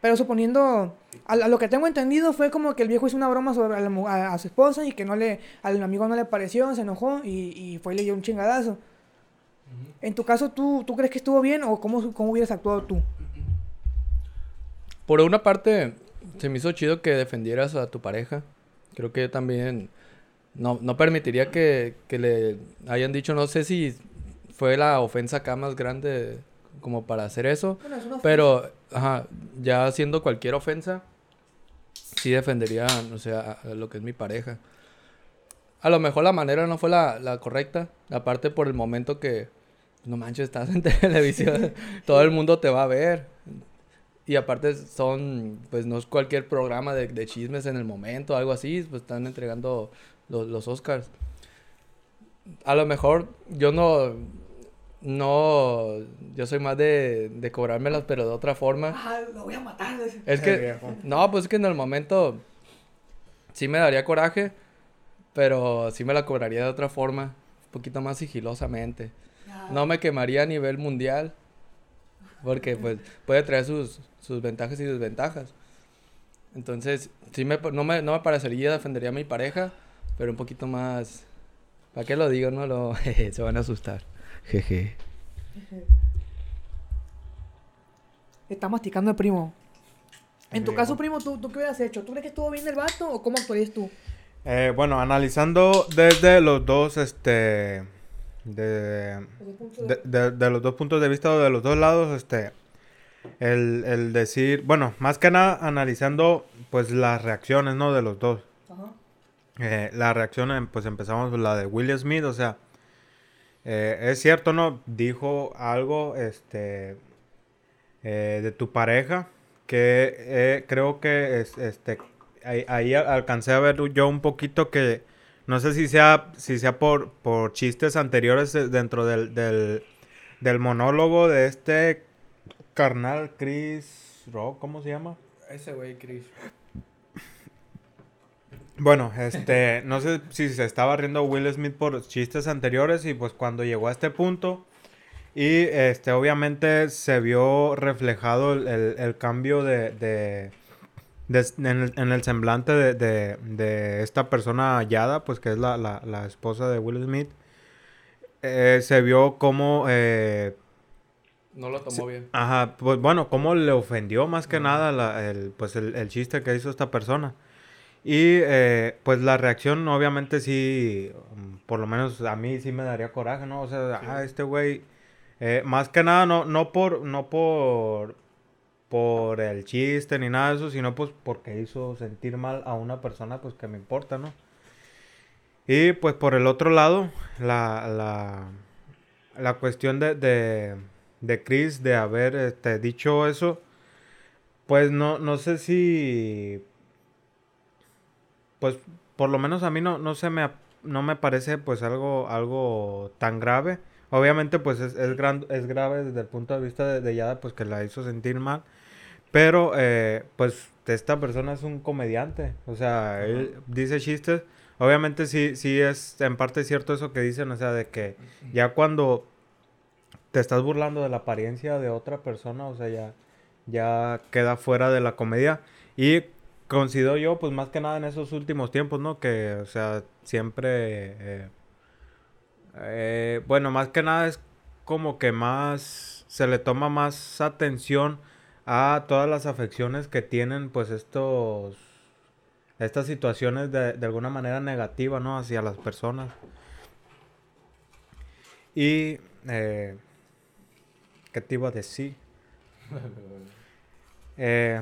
Pero suponiendo, a, a lo que tengo entendido fue como que el viejo hizo una broma sobre a, la mu- a- a su esposa y que no le, al amigo no le pareció, se enojó y, y fue y le dio un chingadazo. En tu caso, ¿tú, ¿tú crees que estuvo bien o cómo, cómo hubieras actuado tú? Por una parte, se me hizo chido que defendieras a tu pareja. Creo que yo también no, no permitiría que, que le hayan dicho, no sé si fue la ofensa acá más grande como para hacer eso, Bueno, es una pero ajá, ya haciendo cualquier ofensa, sí defendería, o sea, a- a lo que es mi pareja. A lo mejor la manera no fue la, la correcta, aparte por el momento que, no manches, estás en televisión, todo el mundo te va a ver. Y aparte son, pues no es cualquier programa de, de chismes en el momento, algo así, pues están entregando los, los Oscars. A lo mejor yo no, no, yo soy más de, de cobrármelas, pero de otra forma. Ah, lo voy a matar. Es que, no, pues es que en el momento sí me daría coraje, pero sí me la cobraría de otra forma, un poquito más sigilosamente. No me quemaría a nivel mundial, porque pues puede traer sus, sus ventajas y desventajas. Entonces, sí me, no, me, no me parecería defendería a mi pareja, pero un poquito más... ¿Para qué lo digo? No lo... se van a asustar. Jeje. Está masticando el primo. En tu caso, primo, ¿tú, ¿tú qué hubieras hecho? ¿Tú crees que estuvo bien el vato o cómo actuarías tú? Eh, bueno, analizando desde los dos, este, de, de, de- de los dos puntos de vista o de los dos lados, este, el, el decir, bueno, más que nada analizando, pues las reacciones, ¿no? De los dos. Ajá. Eh, la reacción, em- pues empezamos la de Will Smith, o sea, eh, es cierto, ¿no? Dijo algo, este, eh, de tu pareja, que creo que, es, este, ahí, ahí al- alcancé a ver yo un poquito que, no sé si sea, si sea por, por chistes anteriores de- dentro del, del, del monólogo de este carnal Chris Rock, ¿cómo se llama? Ese güey, Chris. Bueno, este, no sé si se estaba riendo Will Smith por chistes anteriores y pues cuando llegó a este punto y este, obviamente se vio reflejado el, el- el cambio de, de- de- en, el, en el semblante de, de- de esta persona hallada, pues que es la, la- la esposa de Will Smith. Eh, se vio como eh, No lo tomó bien. Ajá, pues bueno, cómo le ofendió más que nada la- el, pues el, el chiste que hizo esta persona. Y eh, pues la reacción obviamente sí, por lo menos a mí sí me daría coraje, ¿no? O sea, ah, este güey, eh, más que nada no, no por, no por, por el chiste ni nada de eso, sino pues porque hizo sentir mal a una persona pues que me importa, ¿no? Y pues por el otro lado, la, la, la cuestión de, de, de Chris de haber este, dicho eso, pues no, no sé si, pues por lo menos a mí no, no se me, no me parece pues algo, algo tan grave. Obviamente pues es, es, gran- es grave desde el punto de vista de, de Yada pues que la hizo sentir mal. Pero eh, pues esta persona es un comediante, o sea, él dice chistes. Obviamente sí, sí es en parte cierto eso que dicen, o sea, de que ya cuando te estás burlando de la apariencia de otra persona, o sea, ya, ya queda fuera de la comedia. Y considero yo, pues más que nada en esos últimos tiempos, ¿no? Que, o sea, siempre, eh, eh, bueno, más que nada es como que más, se le toma más atención a todas las afecciones que tienen, pues estos, estas situaciones de, de alguna manera negativa, ¿no? Hacia las personas. Y, eh, ¿qué te iba a decir? Eh,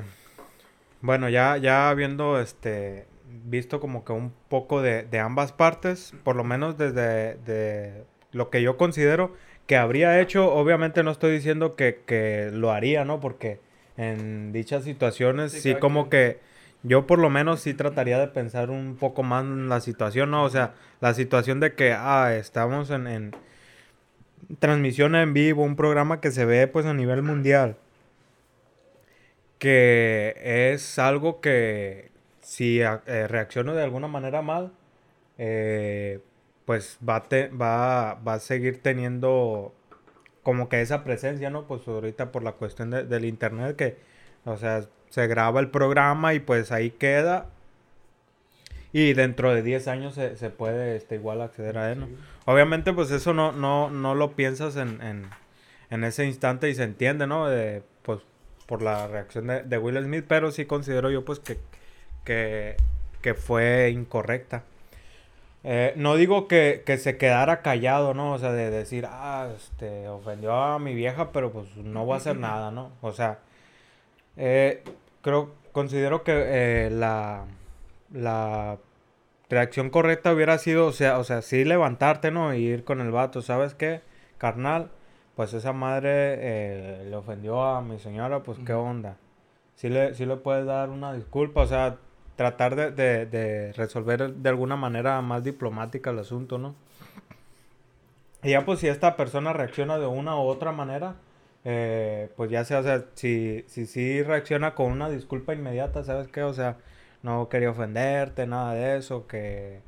bueno, ya, ya habiendo este visto como que un poco de, de ambas partes, por lo menos desde de lo que yo considero que habría hecho, obviamente no estoy diciendo que, que lo haría, ¿no? Porque en dichas situaciones sí, como que yo por lo menos sí trataría de pensar un poco más en la situación, ¿no? O sea, la situación de que, ah, estamos en, en transmisión en vivo, un programa que se ve pues a nivel mundial, que es algo que si eh, reacciono de alguna manera mal, eh, pues va a, va, va a seguir teniendo como que esa presencia, ¿no? Pues ahorita por la cuestión del internet que, o sea, se graba el programa y pues ahí queda. Y dentro de 10 años se, se puede este, igual acceder a él, ¿no? Obviamente pues eso no, no, no lo piensas en, en, en ese instante y se entiende, ¿no? De, pues por la reacción de, de, Will Smith, pero sí considero yo pues que, que, que fue incorrecta. Eh, no digo que, que, se quedara callado, ¿no? O sea, de decir, ah, este, ofendió a mi vieja, pero pues no voy a hacer nada, ¿no? O sea, eh, creo, considero que eh, la, la reacción correcta hubiera sido, o sea, o sea, sí levantarte, ¿no? Y ir con el vato, ¿sabes qué? Carnal, pues esa madre eh, le ofendió a mi señora, pues qué onda. Sí le, sí le puedes dar una disculpa, o sea, tratar de, de, de, resolver de alguna manera más diplomática el asunto, ¿no? Y ya pues si esta persona reacciona de una u otra manera, eh, pues ya sea, o sea, si, si, si reacciona con una disculpa inmediata, ¿sabes qué? O sea, no quería ofenderte, nada de eso, que,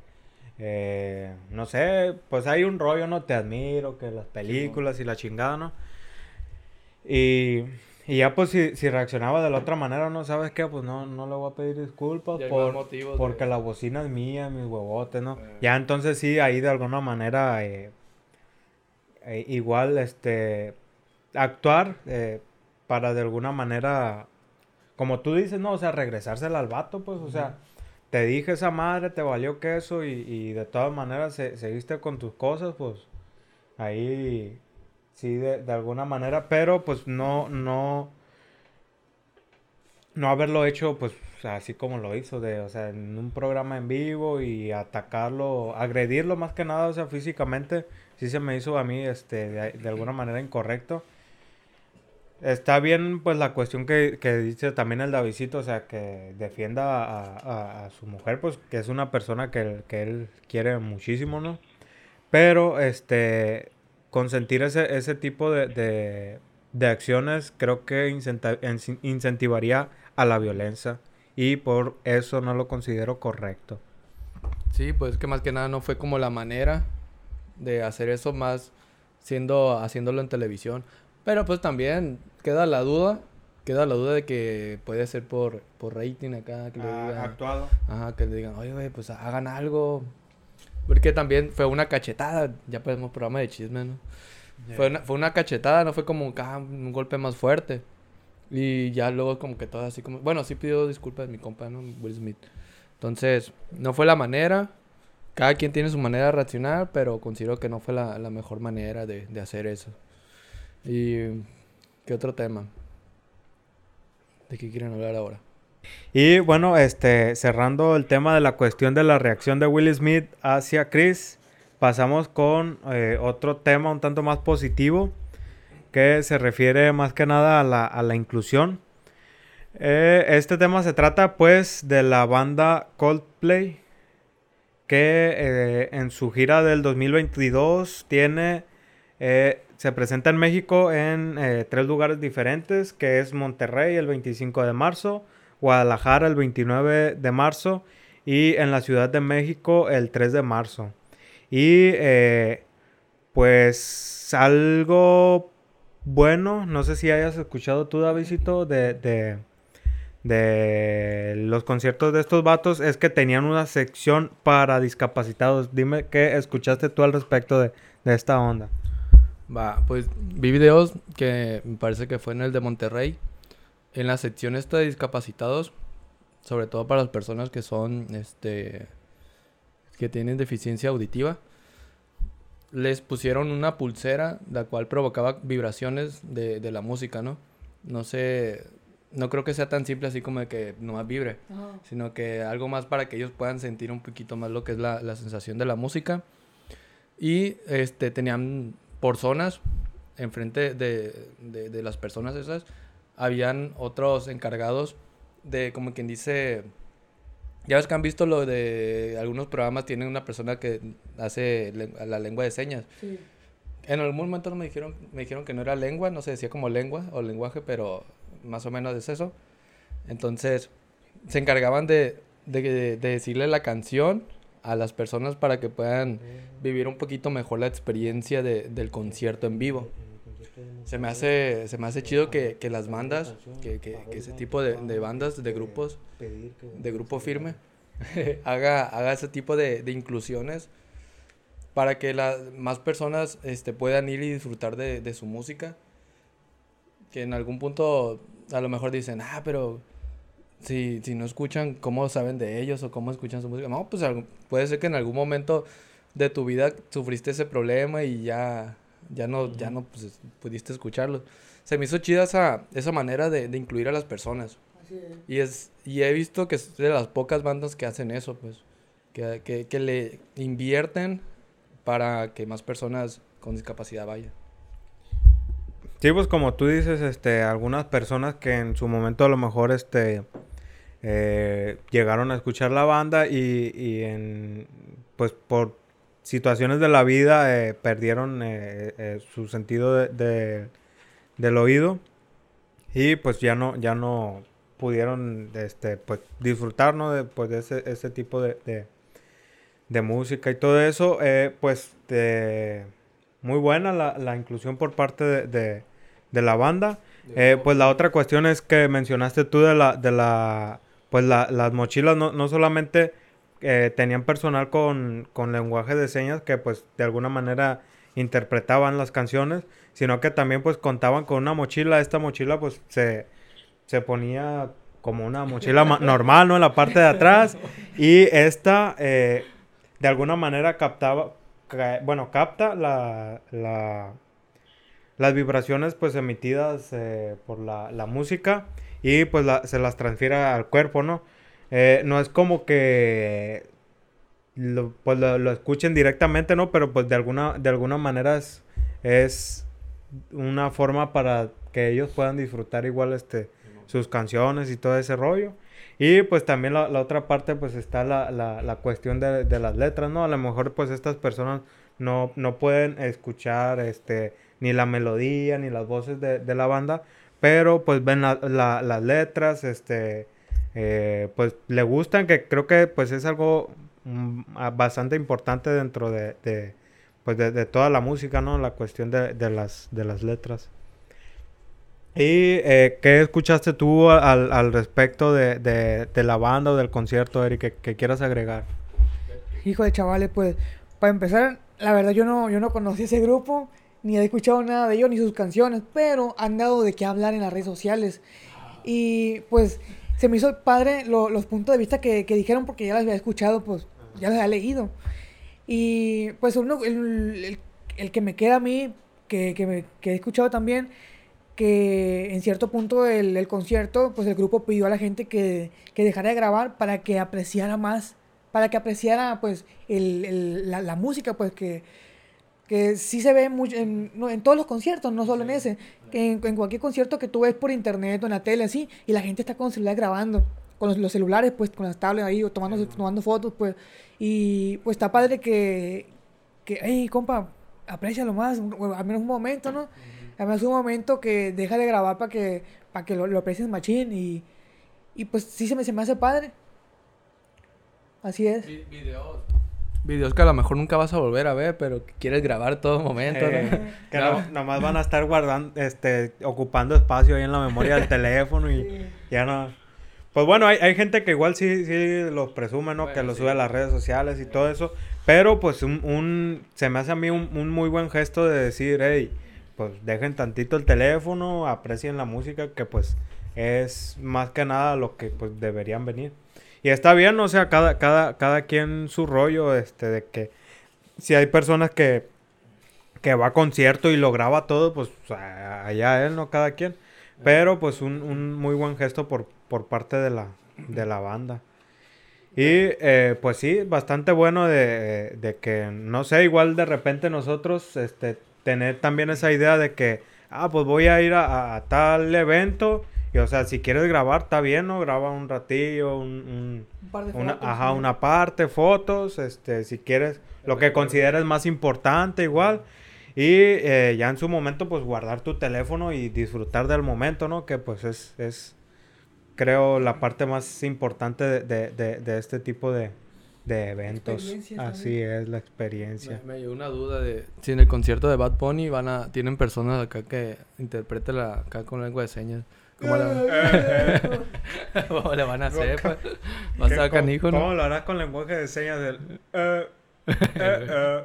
eh, no sé, pues hay un rollo, no te admiro, que las películas y la chingada, ¿no? Y y ya pues si, si, reaccionaba de la otra manera, ¿no? ¿Sabes qué? Pues no, no le voy a pedir disculpas por, porque la bocina es mía, mis huevotes, ¿no? Eh. Ya entonces sí, ahí de alguna manera eh, eh, igual, este, actuar eh, para de alguna manera, como tú dices, ¿no? O sea, regresársela al vato, pues, o sea, te dije esa madre, te valió queso y, y de todas maneras se, seguiste con tus cosas, pues, ahí sí, de, de, alguna manera, pero pues no, no, no haberlo hecho, pues así como lo hizo, de, o sea, en un programa en vivo y atacarlo, agredirlo más que nada, o sea, físicamente, sí se me hizo a mí, este, de, alguna manera incorrecto. Está bien, pues, la cuestión que, que dice también el Davidito, o sea, que defienda a, a, a, su mujer, pues, que es una persona que, que él quiere muchísimo, ¿no? Pero, este, consentir ese, ese tipo de, de, de acciones creo que incentivaría a la violencia y por eso no lo considero correcto. Sí, pues que más que nada no fue como la manera de hacer eso más siendo haciéndolo en televisión, pero pues también queda la duda, queda la duda de que puede ser por, por rating acá que le ah, digan, actuado. Ajá, que le digan, "Oye, güey, pues hagan algo, porque también fue una cachetada, ya podemos programa de chisme, ¿no? Yeah. Fue, una, fue una cachetada, no fue como ah, un golpe más fuerte. Y ya luego como que todo así como... Bueno, sí pidió disculpas mi compa, ¿no? Will Smith. Entonces, no fue la manera. Cada quien tiene su manera de reaccionar, pero considero que no fue la, la mejor manera de, de, hacer eso. ¿Y qué otro tema? ¿De qué quieren hablar ahora? Y bueno, este, cerrando el tema de la cuestión de la reacción de Will Smith hacia Chris, pasamos con eh, otro tema un tanto más positivo, que se refiere más que nada a la, a la inclusión. Eh, este tema se trata pues de la banda Coldplay, que eh, en su gira del 2022 tiene, se presenta en México en tres lugares diferentes, que es Monterrey el 25 de marzo, Guadalajara el 29 de marzo y en la Ciudad de México el 3 de marzo. Y eh, pues algo bueno, no sé si hayas escuchado tú, Davidito, de, de, de los conciertos de estos vatos, es que tenían una sección para discapacitados. Dime qué escuchaste tú al respecto de, de esta onda. Va, pues vi videos que me parece que fue en el de Monterrey en la sección esta de discapacitados, sobre todo para las personas que son, este, que tienen deficiencia auditiva, les pusieron una pulsera la cual provocaba vibraciones de, de la música, ¿no? No sé, no creo que sea tan simple así como de que nomás vibre, Ajá. sino que algo más para que ellos puedan sentir un poquito más lo que es la, la sensación de la música. Y este, tenían por zonas, enfrente de, de, de las personas esas, habían otros encargados de, como quien dice, ya ves que han visto lo de algunos programas, tienen una persona que hace la lengua de señas. Sí. En algún momento me dijeron, me dijeron que no era lengua, no se decía como lengua o lenguaje, pero más o menos es eso. Entonces, se encargaban de, de, de decirle la canción a las personas para que puedan vivir un poquito mejor la experiencia de- del concierto en vivo. Se me hace, se me hace chido que, que las bandas, que, que- ese tipo de, de bandas, de grupos, de grupo firme, haga, haga ese tipo de, de inclusiones para que las más personas este, puedan ir y disfrutar de, de su música. Que en algún punto a lo mejor dicen, ah, pero si, si no escuchan, ¿cómo saben de ellos o cómo escuchan su música? No, pues puede ser que en algún momento de tu vida sufriste ese problema y ya, ya no, ya no pues, pudiste escucharlo. Se me hizo chida esa, esa manera de, de incluir a las personas. Así es. Y, es, y he visto que es de las pocas bandas que hacen eso, pues. Que, que, que le invierten para que más personas con discapacidad vayan. Sí, pues como tú dices, este, algunas personas que en su momento a lo mejor, este, eh, llegaron a escuchar la banda y, y en, pues por situaciones de la vida eh, perdieron eh, eh, su sentido de, de- del oído y pues ya no, ya no pudieron, este, pues disfrutar, ¿no? De, pues, de ese, ese tipo de, de, música y todo eso, pues de- muy buena la, la inclusión por parte de, la banda. Eh, pues la otra cuestión es que mencionaste tú de la, de la, pues la- las mochilas no, no solamente eh, tenían personal con, con lenguaje de señas que pues de alguna manera interpretaban las canciones, sino que también pues contaban con una mochila. Esta mochila pues se, se ponía como una mochila ma- normal, ¿no? En la parte de atrás. Y esta eh, de alguna manera captaba, ca- bueno, capta la, la, las vibraciones pues emitidas eh, por la, música y pues se las transfiere al cuerpo, ¿no? Eh, no es como que lo, pues lo, lo escuchen directamente, ¿no? Pero pues de alguna, de alguna manera es, una forma para que ellos puedan disfrutar igual este sus canciones y todo ese rollo. Y pues también la, la otra parte pues está la, la, la cuestión de, de las letras, ¿no? A lo mejor pues estas personas no, no pueden escuchar este ni la melodía ni las voces de, de la banda, pero pues ven la- la- las letras, este eh, pues le gustan, que creo que pues es algo mm, bastante importante dentro de, de, pues de, de toda la música, ¿no? La cuestión de, de las, de las letras. ¿Y eh, qué escuchaste tú al, al respecto de, de la banda o del concierto, Eric, que, que quieras agregar? Hijo de chavales, pues, para empezar, la verdad yo no, yo no conocí ese grupo, ni he escuchado nada de ellos, ni sus canciones, pero han dado de qué hablar en las redes sociales. Y pues se me hizo padre lo- los puntos de vista que, que dijeron porque ya los había escuchado, pues ya los había leído. Y pues uno, el, el- el que me queda a mí, que, que, me- que he escuchado también, que en cierto punto del, del concierto, pues el grupo pidió a la gente que, que dejara de grabar para que apreciara más, para que apreciara pues el, el- la, la música, pues que, que sí se ve mucho en, todos los conciertos, no solo en ese, en, en cualquier concierto que tú ves por internet o en la tele así, y la gente está con el celular grabando, con los, los celulares, pues con las tablets ahí, o tomando, tomando fotos, pues, y pues está padre que, que, hey, compa, aprecialo más, al menos un momento, ¿no? Al menos un momento que deja de grabar para que, para que lo, lo aprecies machín, y, y pues sí se me, se me hace padre. Así es. Videos. Videos que a lo mejor nunca vas a volver a ver, pero que quieres grabar todo momento, ¿no? Eh, que No. no- nomás van a estar guardando, este, ocupando espacio ahí en la memoria del teléfono y ya no. Pues bueno, hay, hay gente que igual sí, sí los presume, ¿no? que Bueno, lo sí. sube a las redes sociales y todo eso. Pero pues un, un- se me hace a mí un, un muy buen gesto de decir, hey, pues dejen tantito el teléfono, aprecien la música, que pues es más que nada lo que pues deberían venir. Y está bien, o sea, cada, cada, cada quien su rollo, este, de que si hay personas que, que va a concierto y lo graba todo, pues allá él, ¿no? Cada quien. Pero pues un, un muy buen gesto por, por parte de la, de la banda. Y eh, pues sí, bastante bueno de, de que, no sé, igual de repente nosotros este, tener también esa idea de que, ah, pues voy a ir a tal evento. Y o sea, si quieres grabar, está bien, ¿no? Graba un ratillo, un, un- Un par de una, fotos, ajá, ¿no? una parte, fotos, este, si quieres, lo que consideres más importante igual. Y eh, ya en su momento, pues guardar tu teléfono y disfrutar del momento, ¿no? Que pues es, es creo, la parte más importante de, de- de- de este tipo de, de eventos. Así es, la experiencia. Me, me llegó una duda de si en el concierto de Bad Bunny van a tienen personas acá que interpreten la acá con lengua de señas. ¿Cómo, la- ¿Cómo le van a hacer? pues? Va a ¿Qué- estar cómo- canijo, ¿Cómo ¿no? lo harás con lenguaje de señas del... eh, eh, eh?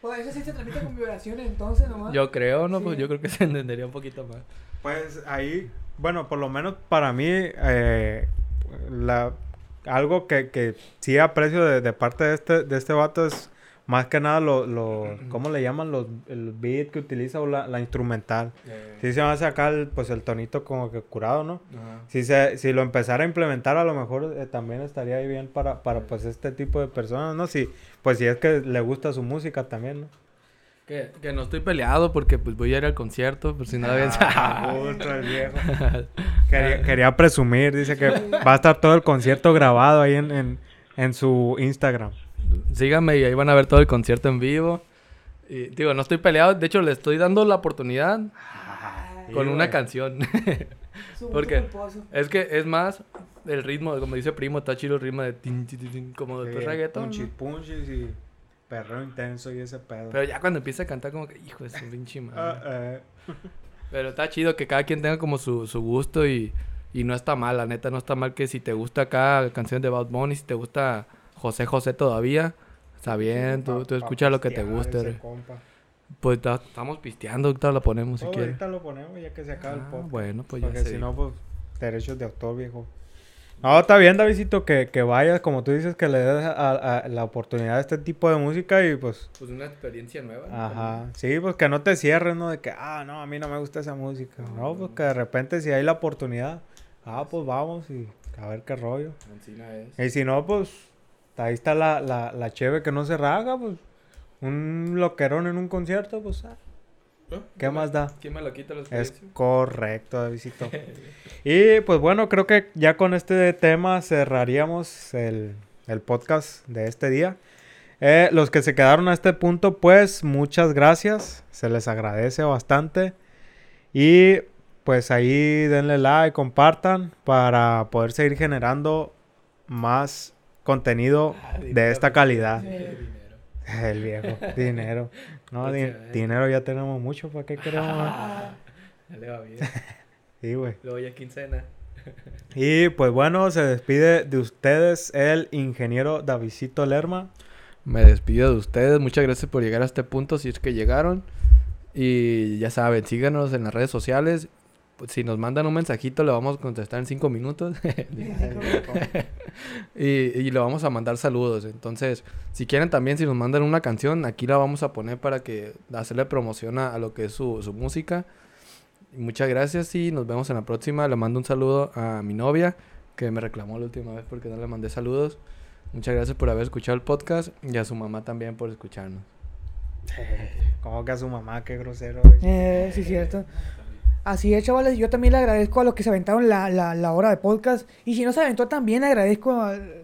Pues eso sí se transmite con vibraciones entonces nomás. Yo creo, ¿no? Pues yo creo que se entendería un poquito más. Pues ahí, bueno, por lo menos para mí, eh, la, algo que, que sí aprecio de, de parte de este, de este vato es más que nada lo, lo ¿cómo le llaman? Los, el beat que utiliza o la, la instrumental. Sí se va a sacar el, pues el tonito como que curado, ¿no? Ajá. Si, se, si lo empezara a implementar a lo mejor eh, también estaría ahí bien para, para pues este tipo de personas, ¿no? Si, pues si es que le gusta su música también, ¿no? Que, que no estoy peleado porque pues voy a ir al concierto, por si no Ah, gusto el viejo. Quería, quería presumir, dice que va a estar todo el concierto grabado ahí en, en, en su Instagram. Síganme y ahí van a ver todo el concierto en vivo. Y digo, no estoy peleado, de hecho le estoy dando la oportunidad con una canción. Porque- es que es más el ritmo, como dice Primo, está chido el ritmo de tin, tin, tin, tin, como de Sí, reggaetón. punchis, ¿no? punchis y perreo intenso y ese pedo. Pero ya cuando empieza a cantar como que, hijo de su pinche madre. Eh. Pero está chido que cada quien tenga como su, su gusto y, y no está mal, la neta no está mal que si te gusta acá canciones de Bad Bunny, si te gusta José José todavía, está bien, tú, tú escucha lo que te guste. Pues ta- estamos pisteando, ahorita la ponemos si quieres. ahorita lo ponemos ya que se acaba el Ah, podcast. bueno, pues ya Porque si no, pues derechos de autor, viejo. No, está bien, Davidito, que, que vayas, como tú dices, que le des a- a la oportunidad a este tipo de música y pues Pues una experiencia nueva. ¿no? Ajá, sí, pues que no te cierres, ¿no? De que, ah, no, a mí no me gusta esa música. No, pues que de repente si hay la oportunidad, ah, pues vamos y a ver qué rollo. Encina es. Y si no, pues ahí está la, la, la cheve que no se raga, pues un loquerón en un concierto, pues, ah, ¿qué más da? ¿Quién me lo quita los Es correcto, Davidito. y pues bueno, creo que ya con este tema cerraríamos el, el podcast de este día. Eh, los que se quedaron a este punto, pues muchas gracias. Se les agradece bastante. Y pues ahí denle like, compartan para poder seguir generando más contenido de esta calidad. El viejo, dinero. No, di- eh. dinero ya tenemos mucho, ¿para qué queremos más? Ya le va bien. Sí, güey. Luego ya quincena. Y pues bueno, se despide de ustedes el ingeniero Davidito Lerma. Me despido de ustedes. Muchas gracias por llegar a este punto, si es que llegaron. Y ya saben, síganos en las redes sociales. Si nos mandan un mensajito, le vamos a contestar en cinco minutos. y, y le vamos a mandar saludos. Entonces, si quieren también, si nos mandan una canción, aquí la vamos a poner para que hacerle promoción a, a lo que es su, su música. Y muchas gracias y nos vemos en la próxima. Le mando un saludo a mi novia, que me reclamó la última vez porque no le mandé saludos. Muchas gracias por haber escuchado el podcast y a su mamá también por escucharnos. Como que a su mamá, qué grosero. Eh, sí, cierto. Así es, chavales. Yo también le agradezco a los que se aventaron la, la, la hora de podcast. Y si no se aventó, también le agradezco al...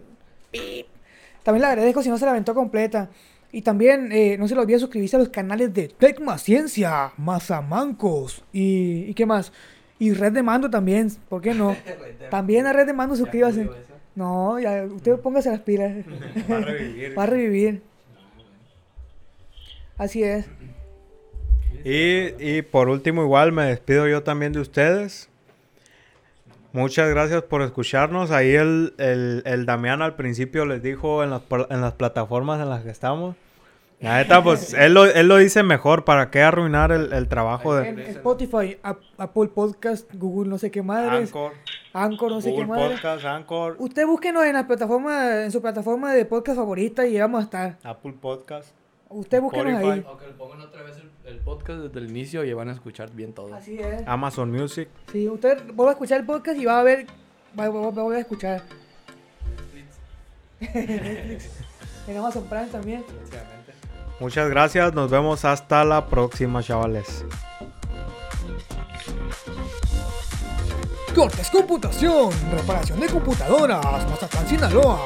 También le agradezco si no se la aventó completa. Y también eh, no se le olvide suscribirse a los canales de Tecma Ciencia, Mazamancos y, y qué más. Y Red de Mando también, ¿por qué no? También a Red de Mando suscríbase. No, ya, usted póngase las pilas. Va a revivir. Va a revivir. Así es. Y, y por último, igual me despido yo también de ustedes. Muchas gracias por escucharnos. Ahí el, el, el Damián al principio les dijo en las, en las plataformas en las que estamos. La neta, pues él lo, él lo dice mejor. ¿Para qué arruinar el, el trabajo En de Spotify, Ap- Apple Podcast, Google no sé qué madres, Anchor? Anchor no sé qué Google madres. Podcast, Anchor, Usted búsquenos en la plataforma, en su plataforma de podcast favorita y vamos a estar. Apple Podcast. Usted búsquenos ahí. O que le pongan otra vez el, el podcast desde el inicio y van a escuchar bien todo. Así es. Amazon Music. Sí, usted vuelve a escuchar el podcast y va a ver, va, va- va a escuchar. Netflix. En Amazon Prime también. Muchas gracias. Nos vemos hasta la próxima, chavales. Cortes Computación, reparación de computadoras, Mazatlán, Sinaloa.